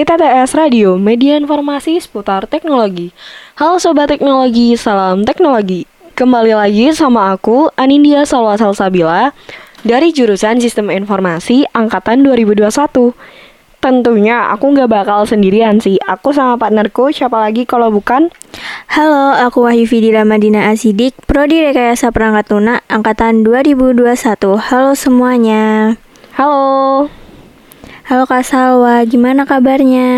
ITTS Radio, media informasi seputar teknologi. Halo Sobat Teknologi, salam teknologi. Kembali lagi sama aku, Anindya Salwasal Sabila, dari jurusan Sistem Informasi Angkatan 2021. Tentunya aku nggak bakal sendirian sih, aku sama partnerku, siapa lagi kalau bukan? Halo, aku Wahyu Fidira Madina Asidik, Prodi Rekayasa Perangkat Lunak Angkatan 2021. Halo semuanya. Halo. Halo Kak Salwa, gimana kabarnya?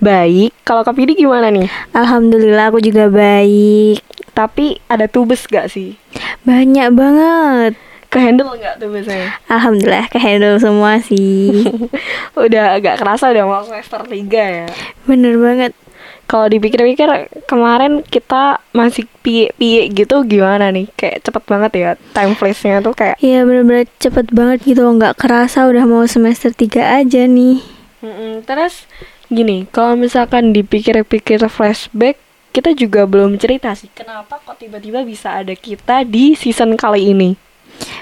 Baik, kalau Kak Fidi gimana nih? Alhamdulillah aku juga baik. Tapi ada tubes gak sih? Banyak banget. Kehandle nggak tubesnya? Alhamdulillah kehandle semua sih. udah agak kerasa udah mau semester 3 ya. Bener banget. Kalau dipikir-pikir kemarin kita masih piye-piye gitu gimana nih? Kayak cepet banget ya time flash-nya tuh kayak Iya bener-bener cepet banget gitu, nggak kerasa udah mau semester 3 aja nih. Mm-mm, Terus gini, kalau misalkan dipikir-pikir flashback, kita juga belum cerita sih kenapa kok tiba-tiba bisa ada kita di season kali ini.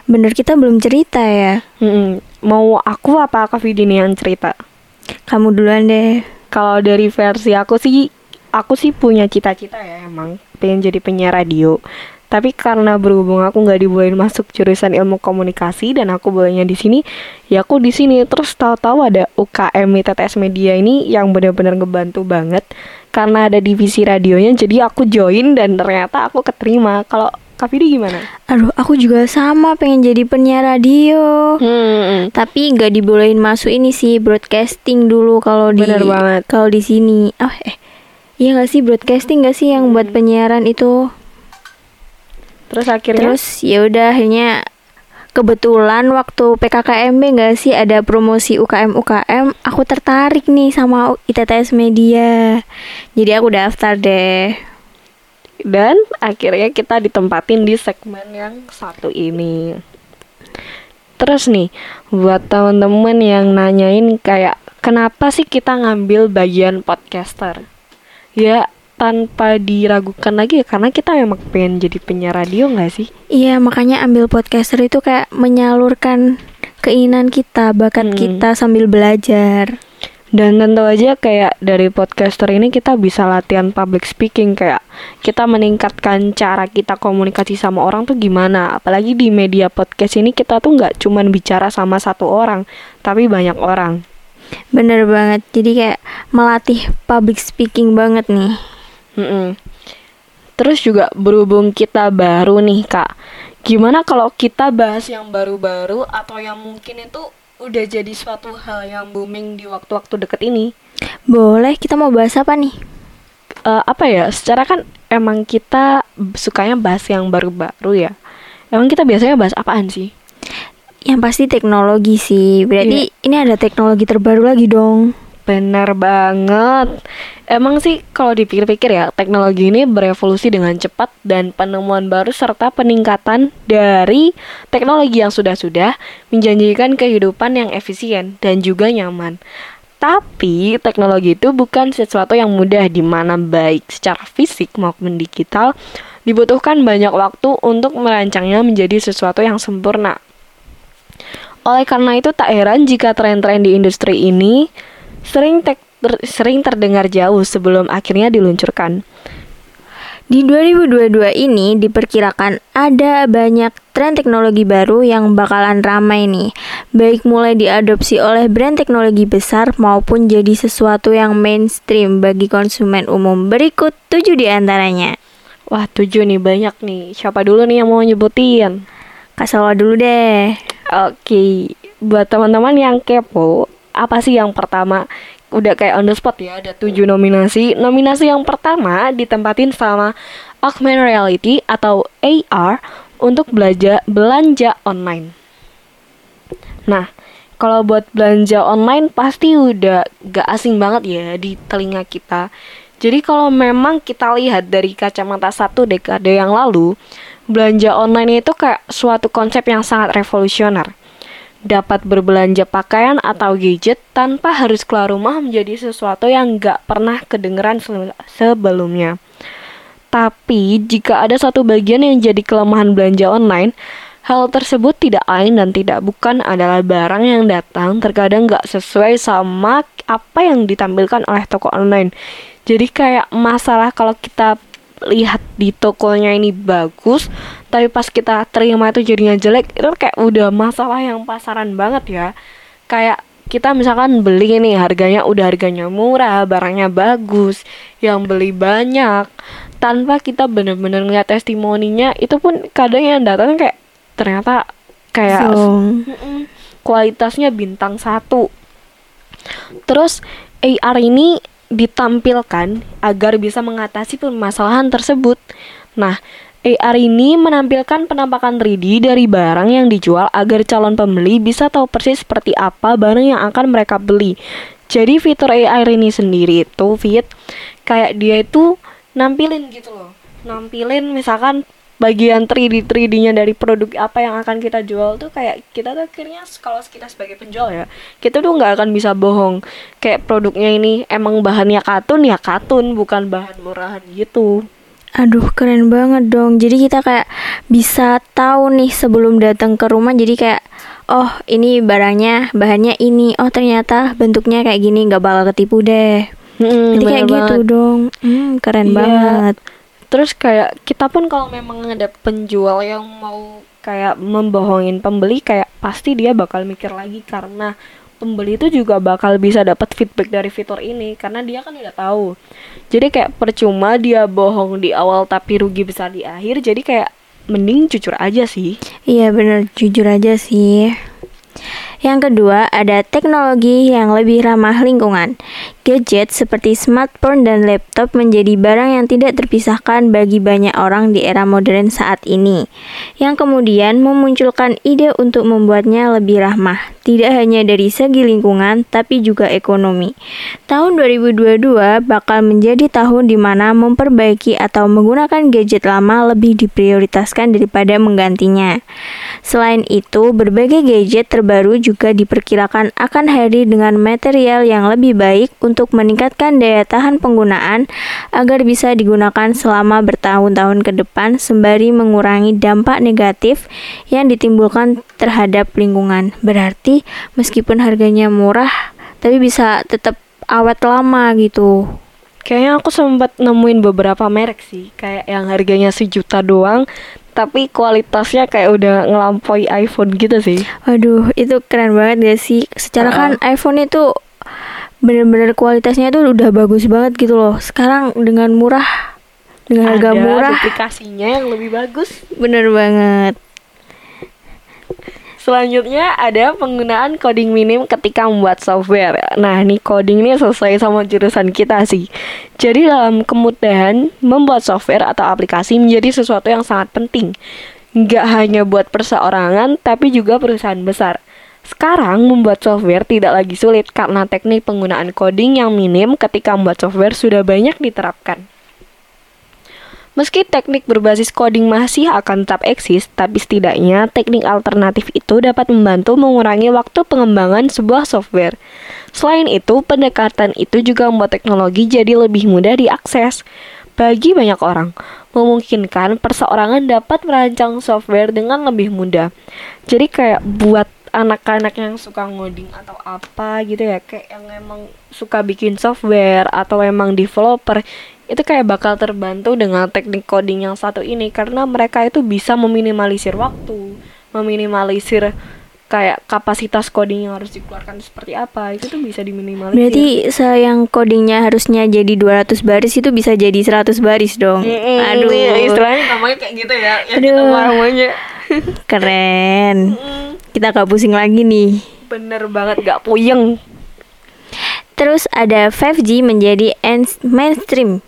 Bener kita belum cerita ya. Mm-mm. Mau aku apa Kak Vidi nih yang cerita? Kamu duluan deh. Kalau dari versi aku sih, aku sih punya cita-cita ya emang pengen jadi penyiar radio. Tapi karena berhubung aku nggak dibolehin masuk jurusan ilmu komunikasi dan aku bolehnya di sini, ya aku di sini. Terus tahu-tahu ada UKM ITTS Media ini yang benar-benar ngebantu banget karena ada divisi radionya. Jadi aku join dan ternyata aku keterima. Kalau Kak Vidi gimana? Aduh, aku juga sama pengen jadi penyiar radio. Hmm, Tapi nggak dibolehin masuk ini sih broadcasting dulu kalau di Bener banget. kalau di sini. Oh eh, iya nggak sih broadcasting nggak sih yang buat penyiaran itu? terus akhirnya Terus ya udah akhirnya kebetulan waktu PKKMB nggak sih ada promosi UKM UKM, aku tertarik nih sama ITTS Media. Jadi aku daftar deh. dan akhirnya kita ditempatin di segmen yang satu ini. Terus nih, buat teman-teman yang nanyain kayak kenapa sih kita ngambil bagian podcaster? Ya tanpa diragukan lagi ya karena kita memang pengen jadi penyiar radio nggak sih? Iya, makanya ambil podcaster itu kayak menyalurkan keinginan kita, bakat Hmm. kita sambil belajar. Dan tentu aja kayak dari podcaster ini kita bisa latihan public speaking kayak kita meningkatkan cara kita komunikasi sama orang tuh gimana. Apalagi di media podcast ini kita tuh nggak cuman bicara sama satu orang, tapi banyak orang. Bener banget. Jadi kayak melatih public speaking banget nih. Mm-mm. Terus juga berhubung kita baru nih kak, gimana kalau kita bahas yang baru-baru atau yang mungkin itu udah jadi suatu hal yang booming di waktu-waktu deket ini? Boleh, kita mau bahas apa nih? Eh, apa ya? Secara kan emang kita sukanya bahas yang baru-baru ya. Emang kita biasanya bahas apaan sih? Yang pasti teknologi sih. Berarti ini ada teknologi terbaru lagi dong. Benar banget. Emang sih kalau dipikir-pikir ya, teknologi ini berevolusi dengan cepat dan penemuan baru serta peningkatan dari teknologi yang sudah-sudah menjanjikan kehidupan yang efisien dan juga nyaman. Tapi teknologi itu bukan sesuatu yang mudah di mana baik secara fisik maupun digital dibutuhkan banyak waktu untuk merancangnya menjadi sesuatu yang sempurna. Oleh karena itu tak heran jika tren-tren di industri ini sering ter- sering terdengar jauh sebelum akhirnya diluncurkan. Di 2022 ini diperkirakan ada banyak tren teknologi baru yang bakalan ramai nih. Baik mulai diadopsi oleh brand teknologi besar maupun jadi sesuatu yang mainstream bagi konsumen umum. Berikut tujuh di antaranya. Wah, tujuh nih banyak nih. Siapa dulu nih yang mau nyebutin? Kak Salwa dulu deh. Oke, buat teman-teman yang kepo, apa sih yang pertama? Udah kayak on the spot ya, ada tujuh nominasi. Nominasi yang pertama ditempatin sama Augmented Reality atau AR untuk belanja belanja online. Nah, kalau buat belanja online pasti udah gak asing banget ya di telinga kita. Jadi kalau memang kita lihat dari kacamata satu dekade yang lalu, belanja online itu kayak suatu konsep yang sangat revolusioner. Dapat berbelanja pakaian atau gadget tanpa harus keluar rumah menjadi sesuatu yang gak pernah kedengeran se- sebelumnya. Tapi jika ada satu bagian yang jadi kelemahan belanja online, Hal tersebut tidak lain dan tidak bukan adalah barang yang datang terkadang nggak sesuai sama apa yang ditampilkan oleh toko online. Jadi kayak masalah kalau kita lihat di tokonya ini bagus, tapi pas kita terima itu jadinya jelek, itu kayak udah masalah yang pasaran banget ya. Kayak kita misalkan beli nih harganya udah harganya murah, barangnya bagus, yang beli banyak, tanpa kita bener-bener ngeliat testimoninya, itu pun kadang yang datang kayak ternyata kayak So, kualitasnya bintang satu. Terus AR ini ditampilkan agar bisa mengatasi permasalahan tersebut. Nah, AR ini menampilkan penampakan 3D dari barang yang dijual agar calon pembeli bisa tahu persis seperti apa barang yang akan mereka beli. Jadi fitur AR ini sendiri itu fit kayak dia itu nampilin gitu loh. Nampilin misalkan bagian 3D 3D-nya dari produk apa yang akan kita jual tuh kayak kita tuh akhirnya kalau kita sebagai penjual ya kita tuh nggak akan bisa bohong kayak produknya ini emang bahannya katun ya katun bukan bahan murahan gitu aduh keren banget dong. Jadi kita kayak bisa tahu nih sebelum datang ke rumah. Jadi kayak oh ini barangnya bahannya ini. Oh ternyata bentuknya kayak gini nggak bakal ketipu deh. Hmm, Jadi kayak gitu banget. dong. Hmm, keren Iya. banget. Terus kayak kita pun kalau memang ada penjual yang mau kayak membohongin pembeli kayak pasti dia bakal mikir lagi karena pembeli itu juga bakal bisa dapat feedback dari fitur ini karena dia kan udah tahu. Jadi kayak percuma dia bohong di awal tapi rugi besar di akhir jadi kayak mending jujur aja sih. Iya bener, jujur aja sih. Yang kedua, ada teknologi yang lebih ramah lingkungan. Gadget seperti smartphone dan laptop menjadi barang yang tidak terpisahkan bagi banyak orang di era modern saat ini, yang kemudian memunculkan ide untuk membuatnya lebih ramah, tidak hanya dari segi lingkungan, tapi juga ekonomi. Tahun 2022 bakal menjadi tahun di mana memperbaiki atau menggunakan gadget lama lebih diprioritaskan daripada menggantinya. Selain itu, berbagai gadget terbaru juga diperkirakan akan hadir dengan material yang lebih baik untuk meningkatkan daya tahan penggunaan agar bisa digunakan selama bertahun-tahun ke depan sembari mengurangi dampak negatif yang ditimbulkan terhadap lingkungan. Berarti meskipun harganya murah, tapi bisa tetap awet lama gitu. kayaknya aku sempat nemuin beberapa merek sih kayak yang harganya sejuta doang tapi kualitasnya kayak udah ngelampaui iPhone gitu sih Aduh, itu keren banget gak sih? Secara Ah. kan iPhone itu bener-bener kualitasnya tuh udah bagus banget gitu loh. Sekarang dengan murah, dengan harga ada murah, aplikasinya yang lebih bagus bener banget. Selanjutnya ada penggunaan coding minim ketika membuat software. Nah, ini coding ini sesuai sama jurusan kita sih. Jadi dalam kemudahan membuat software atau aplikasi menjadi sesuatu yang sangat penting. Nggak hanya buat perseorangan, tapi juga perusahaan besar. Sekarang membuat software tidak lagi sulit karena teknik penggunaan coding yang minim ketika membuat software sudah banyak diterapkan. Meski teknik berbasis coding masih akan tetap eksis, tapi setidaknya teknik alternatif itu dapat membantu mengurangi waktu pengembangan sebuah software. Selain itu, pendekatan itu juga membuat teknologi jadi lebih mudah diakses bagi banyak orang, memungkinkan perseorangan dapat merancang software dengan lebih mudah. Jadi kayak buat anak-anak yang suka ngoding atau apa gitu ya, kayak yang emang suka bikin software atau emang developer itu kayak bakal terbantu dengan teknik coding yang satu ini karena mereka itu bisa meminimalisir waktu, meminimalisir kayak kapasitas coding yang harus dikeluarkan seperti apa itu tuh bisa diminimalisir. Berarti se- yang codingnya harusnya jadi 200 baris itu bisa jadi 100 baris dong. Mm-mm, Aduh, iya, istilahnya namanya kayak gitu ya, ya kita Aduh. namanya. keren. Mm, Kita gak pusing lagi nih. bener banget gak puyeng. Terus ada 5G menjadi mainstream.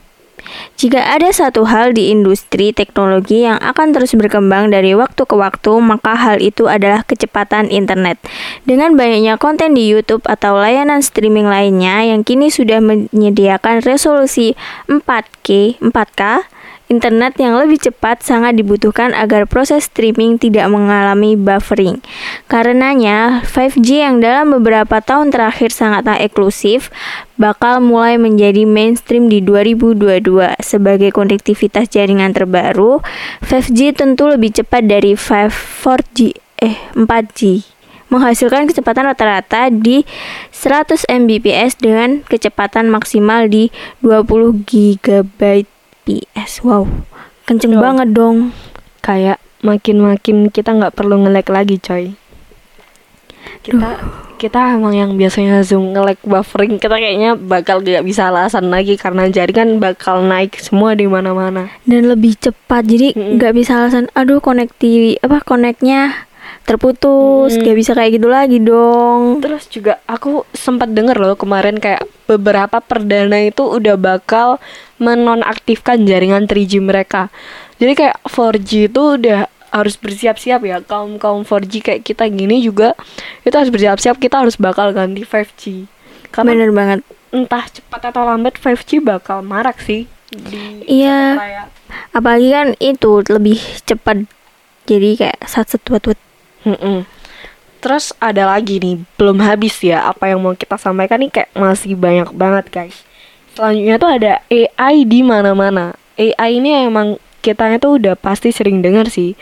Jika ada satu hal di industri teknologi yang akan terus berkembang dari waktu ke waktu, maka hal itu adalah kecepatan internet. Dengan banyaknya konten di YouTube atau layanan streaming lainnya yang kini sudah menyediakan resolusi 4K, 4K, Internet yang lebih cepat sangat dibutuhkan agar proses streaming tidak mengalami buffering. Karenanya, 5G yang dalam beberapa tahun terakhir sangatlah eksklusif bakal mulai menjadi mainstream di 2022 sebagai konektivitas jaringan terbaru. 5G tentu lebih cepat dari 5 4G eh 4G menghasilkan kecepatan rata-rata di 100 Mbps dengan kecepatan maksimal di 20 GB FPS wow kenceng Dong. banget dong. Kayak makin-makin kita nggak perlu nge-lag lagi coy. Kita kita emang yang biasanya zoom nge-lag buffering kita kayaknya bakal gak bisa alasan lagi karena jaringan bakal naik semua di mana-mana. Dan lebih cepat jadi nggak bisa alasan aduh konekti apa koneknya terputus Mm. nggak bisa kayak gitu lagi dong Terus juga aku sempat denger loh kemarin kayak beberapa perdana itu udah bakal menonaktifkan jaringan 3G mereka. Jadi kayak 4G itu udah harus bersiap-siap ya kaum kaum 4G kayak kita gini juga itu harus bersiap-siap kita harus bakal ganti 5G karena bener banget entah cepat atau lambat 5G bakal marak sih di Iya. apalagi kan itu lebih cepat jadi kayak sat set wet wet Mm-mm. Terus ada lagi nih, belum habis ya apa yang mau kita sampaikan nih kayak masih banyak banget guys. Selanjutnya tuh ada AI di mana-mana. AI ini emang kitanya tuh udah pasti sering dengar sih.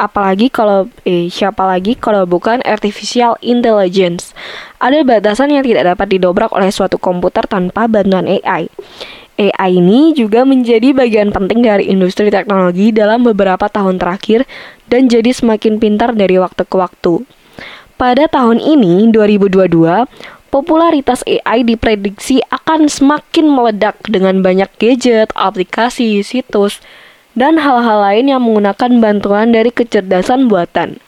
Apalagi kalau eh siapa lagi kalau bukan artificial intelligence. Ada batasan yang tidak dapat didobrak oleh suatu komputer tanpa bantuan AI. AI ini juga menjadi bagian penting dari industri teknologi dalam beberapa tahun terakhir dan jadi semakin pintar dari waktu ke waktu. Pada tahun ini, 2022, popularitas AI diprediksi akan semakin meledak dengan banyak gadget, aplikasi, situs, dan hal-hal lain yang menggunakan bantuan dari kecerdasan buatan.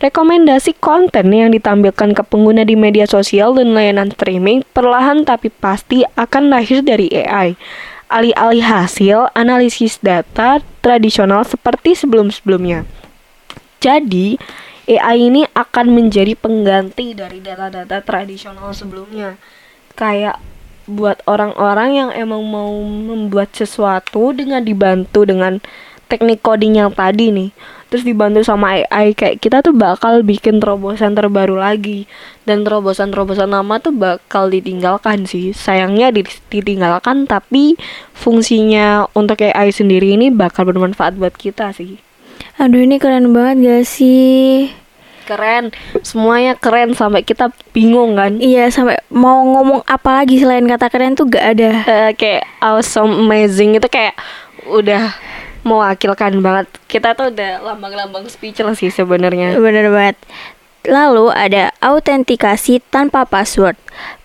Rekomendasi konten yang ditampilkan ke pengguna di media sosial dan layanan streaming perlahan tapi pasti akan lahir dari AI. Alih-alih hasil analisis data tradisional seperti sebelum-sebelumnya. Jadi, AI ini akan menjadi pengganti dari data-data tradisional sebelumnya. Kayak buat orang-orang yang emang mau membuat sesuatu dengan dibantu dengan teknik coding yang tadi nih. Terus dibantu sama AI kayak kita tuh bakal bikin terobosan terbaru lagi. Dan terobosan-terobosan lama tuh bakal ditinggalkan sih. Sayangnya di- ditinggalkan tapi fungsinya untuk AI sendiri ini bakal bermanfaat buat kita sih. aduh ini keren banget gak sih? Keren. Semuanya keren sampai kita bingung kan? Iya sampai mau ngomong apa lagi selain kata keren tuh gak ada. Eh, kayak awesome amazing. Itu kayak udah mewakilkan banget kita tuh udah lambang-lambang speechless sih sebenarnya Bener banget. Lalu ada autentikasi tanpa password.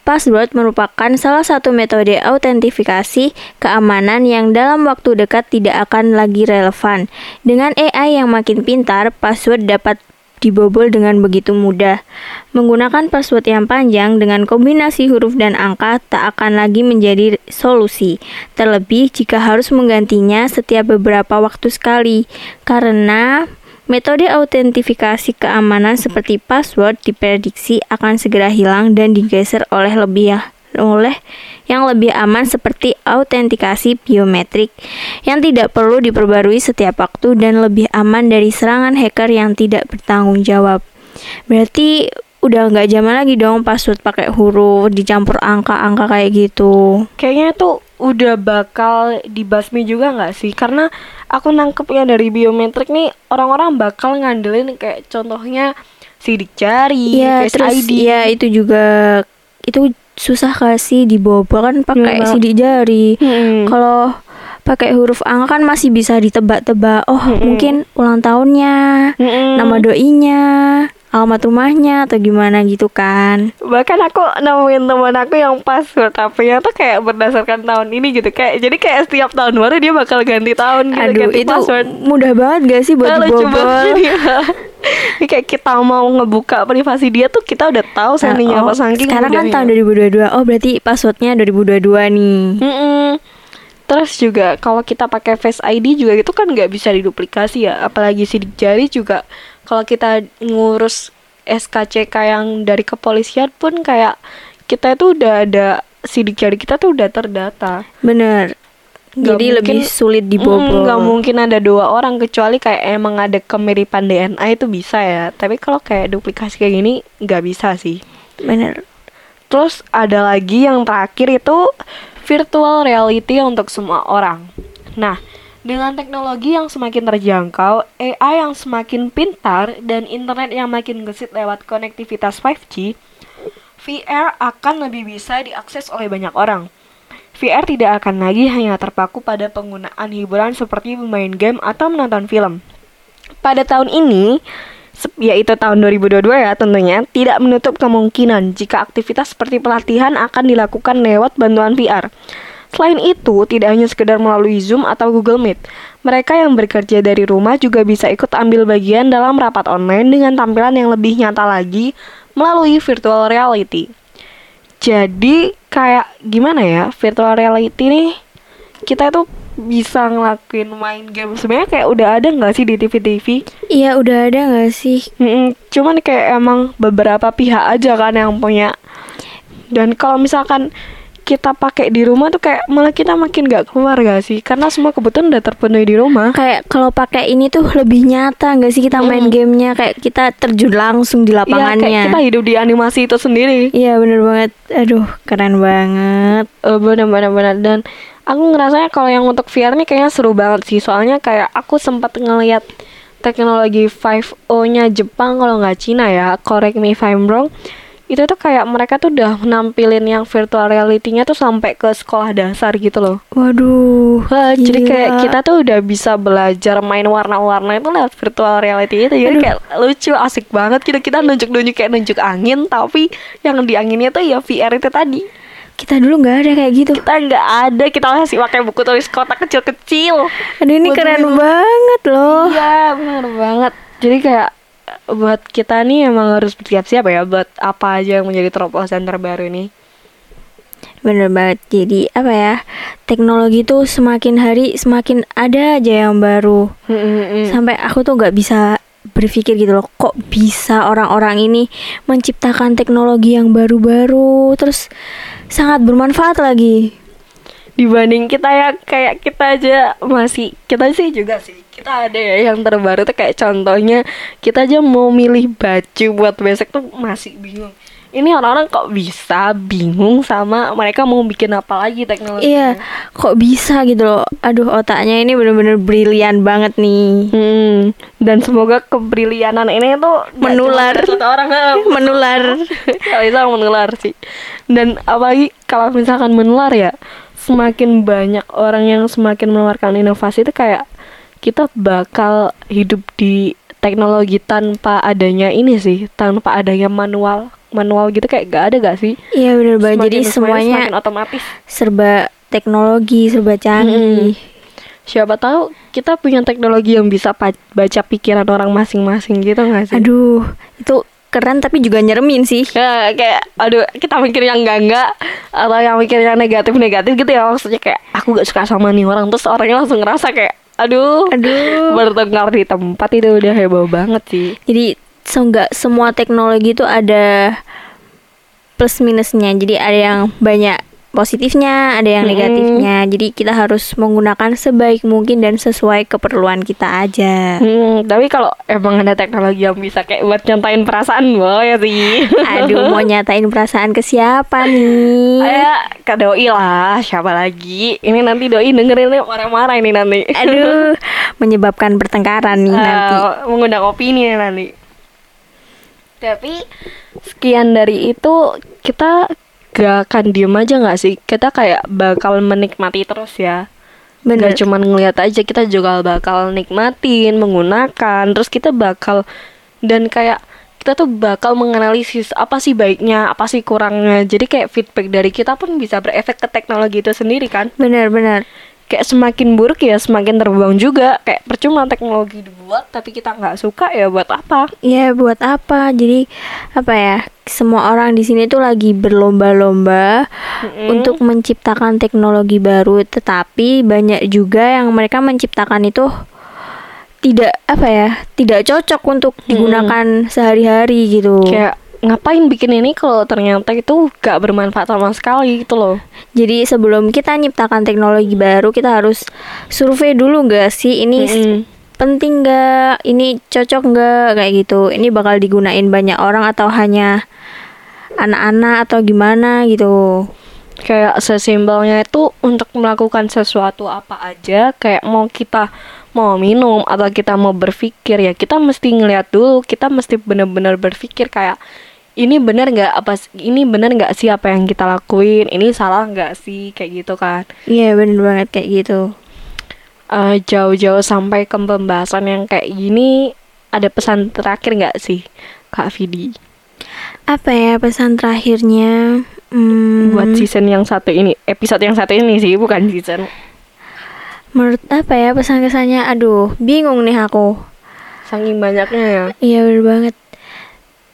Password merupakan salah satu metode autentifikasi keamanan yang dalam waktu dekat tidak akan lagi relevan. Dengan AI yang makin pintar, password dapat dibobol dengan begitu mudah. Menggunakan password yang panjang dengan kombinasi huruf dan angka tak akan lagi menjadi solusi. Terlebih jika harus menggantinya setiap beberapa waktu sekali. Karena metode autentifikasi keamanan seperti password diprediksi akan segera hilang dan digeser oleh lebih ya oleh yang lebih aman seperti autentikasi biometrik yang tidak perlu diperbarui setiap waktu dan lebih aman dari serangan hacker yang tidak bertanggung jawab. Berarti udah nggak zaman lagi dong password pakai huruf dicampur angka-angka kayak gitu. kayaknya tuh udah bakal dibasmi juga nggak sih karena aku nangkepnya dari biometrik nih orang-orang bakal ngandelin kayak contohnya sidik jari, Iya, Face terus ID. ya itu juga itu susah kasih dibobol kan pakai Iya, sidik jari. Hmm. Kalau pakai huruf angka kan masih bisa ditebak-tebak. Oh, Mm-mm. mungkin ulang tahunnya, Mm-mm. nama doinya, alamat rumahnya atau gimana gitu kan. bahkan aku nemuin teman aku yang password HP-nya tuh kayak berdasarkan tahun ini gitu kayak jadi kayak setiap tahun baru dia bakal ganti tahun gitu Aduh, ganti itu password mudah banget gak sih buat Ah, dibobol? banget dia. Ini kayak kita mau ngebuka privasi dia tuh kita udah tahu settingnya Nah, apa oh, saking sekarang kan tahun 2022. Oh, berarti passwordnya 2022 nih. Mm-mm. Terus juga kalau kita pakai Face ID juga itu kan nggak bisa diduplikasi ya, apalagi sidik jari juga kalau kita ngurus SKCK yang dari kepolisian pun kayak kita itu udah ada sidik jari kita tuh udah terdata. Bener. Nggak Jadi lebih mungkin- sulit Mm, dibobol. nggak mungkin ada dua orang kecuali kayak emang ada kemiripan DNA itu bisa ya tapi kalau kayak duplikasi kayak gini nggak bisa sih Bener. terus ada lagi yang terakhir itu virtual reality untuk semua orang nah dengan teknologi yang semakin terjangkau, AI yang semakin pintar, dan internet yang makin gesit lewat konektivitas 5G, VR akan lebih bisa diakses oleh banyak orang. VR tidak akan lagi hanya terpaku pada penggunaan hiburan seperti bermain game atau menonton film. Pada tahun ini, yaitu tahun 2022 ya tentunya, tidak menutup kemungkinan jika aktivitas seperti pelatihan akan dilakukan lewat bantuan VR. Selain itu, tidak hanya sekedar melalui Zoom atau Google Meet, mereka yang bekerja dari rumah juga bisa ikut ambil bagian dalam rapat online dengan tampilan yang lebih nyata lagi melalui virtual reality. Jadi kayak gimana ya virtual reality nih kita tuh bisa ngelakuin main game sebenarnya kayak udah ada nggak sih di TV-TV? Iya udah ada gak sih? Mm-mm, cuman kayak emang beberapa pihak aja kan yang punya. Dan kalau misalkan kita pakai di rumah tuh kayak malah kita makin gak keluar gak sih? Karena semua kebutuhan udah terpenuhi di rumah. Kayak kalau pakai ini tuh lebih nyata gak sih kita main Mm. gamenya kayak kita terjun langsung di Iya, kayak lapangannya. kita hidup di animasi itu sendiri. Iya bener banget. Aduh keren banget. Eh, bener-bener bener. dan aku ngerasanya kalau yang untuk VR nih kayaknya seru banget sih soalnya kayak aku sempat ngeliat teknologi 5O-nya Jepang kalau nggak Cina ya correct me if I'm wrong itu tuh kayak mereka tuh udah nampilin yang virtual reality-nya tuh sampai ke sekolah dasar gitu loh Waduh. Wah, jadi kayak kita tuh udah bisa belajar main warna-warna itu lewat virtual reality itu jadi Aduh. kayak lucu asik banget gitu kita nunjuk-nunjuk kayak nunjuk angin tapi yang di anginnya tuh ya VR itu tadi kita dulu nggak ada kayak gitu. kita nggak ada kita masih pakai buku tulis kotak kecil-kecil Aduh ini Buat keren minum. banget loh. iya benar banget jadi kayak buat kita nih emang harus bersiap-siap ya buat apa aja yang menjadi terobosan terbaru ini Bener banget. Jadi apa ya? Teknologi tuh semakin hari semakin ada aja yang baru. Hmm. Sampai aku tuh nggak bisa berpikir gitu loh. Kok bisa orang-orang ini menciptakan teknologi yang baru-baru terus sangat bermanfaat lagi. dibanding kita ya kayak kita aja masih kita sih juga sih kita ada ya yang terbaru tuh kayak contohnya kita aja mau milih baju buat besok tuh masih bingung ini orang-orang kok bisa bingung sama mereka mau bikin apa lagi teknologi Iya, kok bisa gitu loh. Aduh, otaknya ini bener-bener brilian banget nih. Hmm, dan semoga kebrilianan ini tuh Menular. orang eh, Menular. kalau bisa menular sih dan apalagi kalau misalkan menular ya semakin banyak orang yang semakin mengeluarkan inovasi itu kayak kita bakal hidup di teknologi tanpa adanya ini sih tanpa adanya manual manual gitu kayak gak ada gak sih Iya bener banget. Jadi semuanya semakin otomatis serba teknologi, serba canggih. siapa tahu kita punya teknologi yang bisa baca pikiran orang masing-masing gitu gak sih Aduh, itu keren tapi juga nyeremin sih. Ya, kayak aduh kita mikir yang enggak enggak atau yang mikir yang negatif negatif gitu ya maksudnya kayak aku gak suka sama nih orang terus orangnya langsung ngerasa kayak aduh Aduh. bertengkar di tempat itu udah heboh banget sih Jadi so nggak semua teknologi itu ada plus minusnya. Jadi ada yang banyak positifnya, ada yang negatifnya. Jadi kita harus menggunakan sebaik mungkin dan sesuai keperluan kita aja. hmm, tapi kalau emang ada teknologi yang bisa kayak buat nyatain perasaan boleh sih Aduh, mau nyatain perasaan ke siapa nih? Kayak ke doi lah siapa lagi ini nanti doi dengerin nih marah-marah ini nanti Aduh, menyebabkan pertengkaran nih nanti. Eh, mengundang opini nih nanti. Tapi sekian dari itu kita gak akan diem aja nggak sih? Kita kayak bakal menikmati terus ya. Bener. Gak cuman ngeliat aja kita juga bakal nikmatin, menggunakan, terus kita bakal dan kayak kita tuh bakal menganalisis apa sih baiknya, apa sih kurangnya. Jadi kayak feedback dari kita pun bisa berefek ke teknologi itu sendiri kan bener. Kayak semakin buruk ya semakin terbuang juga kayak percuma teknologi dibuat tapi kita nggak suka ya buat apa Ya buat apa? Jadi apa ya? Semua orang di sini tuh lagi berlomba-lomba untuk menciptakan teknologi baru, tetapi banyak juga yang mereka menciptakan itu tidak apa ya? Tidak cocok untuk digunakan sehari-hari gitu. kayak ngapain bikin ini kalau ternyata itu gak bermanfaat sama sekali gitu loh Jadi sebelum kita nyiptakan teknologi baru kita harus survei dulu nggak sih ini Mm-mm. penting nggak, ini cocok nggak kayak gitu. Ini bakal digunain banyak orang atau hanya anak-anak atau gimana gitu. kayak sesimpelnya itu untuk melakukan sesuatu apa aja kayak mau kita mau minum atau kita mau berpikir ya kita mesti ngeliat dulu kita mesti benar-benar berpikir kayak ini benar nggak apa ini benar nggak sih apa yang kita lakuin ini salah nggak sih kayak gitu kan Iya bener banget kayak gitu. Eh, jauh-jauh sampai ke pembahasan yang kayak gini ada pesan terakhir nggak sih Kak Vidi Apa ya pesan terakhirnya? Hmm, buat season yang satu ini episode yang satu ini sih bukan season menurut apa ya pesan kesannya? Aduh, bingung nih aku. saking banyaknya ya Iya bener banget.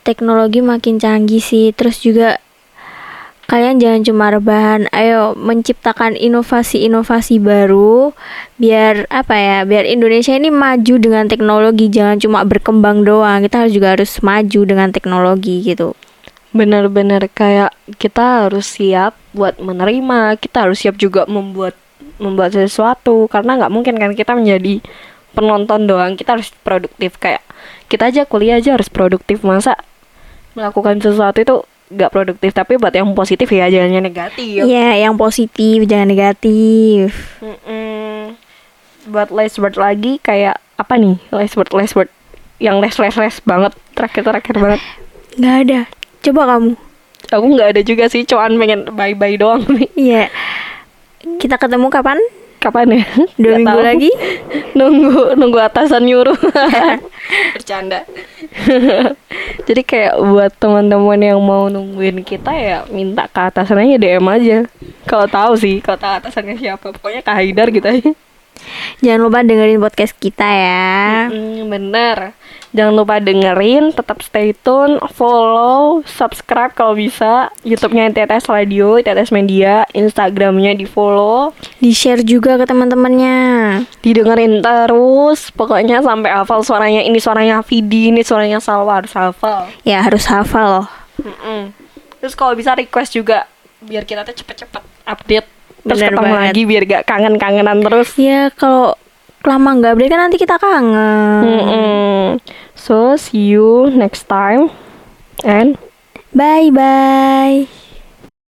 Teknologi makin canggih sih. Terus juga kalian jangan cuma rebahan. Ayo menciptakan inovasi-inovasi baru biar apa ya? Biar Indonesia ini maju dengan teknologi. Jangan cuma berkembang doang. Kita harus juga harus maju dengan teknologi gitu. benar-benar kayak kita harus siap buat menerima kita harus siap juga membuat membuat sesuatu karena nggak mungkin kan kita menjadi penonton doang kita harus produktif kayak kita aja kuliah aja harus produktif masa melakukan sesuatu itu nggak produktif tapi buat yang positif ya jangan negatif Iya, yang positif jangan negatif. Mm-mm. buat last word lagi kayak apa nih last word last word yang less less less banget terakhir terakhir banget Nggak ada. Coba kamu. aku nggak ada juga sih cuman pengen bye bye doang nih Iya. Kita ketemu kapan? Kapan ya? Dua minggu. tahu. lagi? nunggu nunggu atasan nyuruh. Bercanda. Jadi kayak buat teman-teman yang mau nungguin kita ya minta ke atasannya DM aja. Kalau tahu sih kalau tahu atasannya siapa. Pokoknya Kak Haidar gitu aja. Jangan lupa dengerin podcast kita ya. Hmm, bener jangan lupa dengerin tetap stay tune follow subscribe kalau bisa YouTube-nya TTS Radio TTS Media Instagramnya di follow Di share juga ke teman-temannya. didengerin terus pokoknya sampai hafal suaranya ini suaranya Vidi ini suaranya Salwa harus hafal Ya harus hafal loh. Mm-mm. terus kalau bisa request juga biar kita tuh cepet-cepet update terus Bener ketemu banget. lagi biar gak kangen-kangenan terus Ya kalau lama nggak update kan nanti kita kangen. Mm-mm. so see you next time and Bye bye.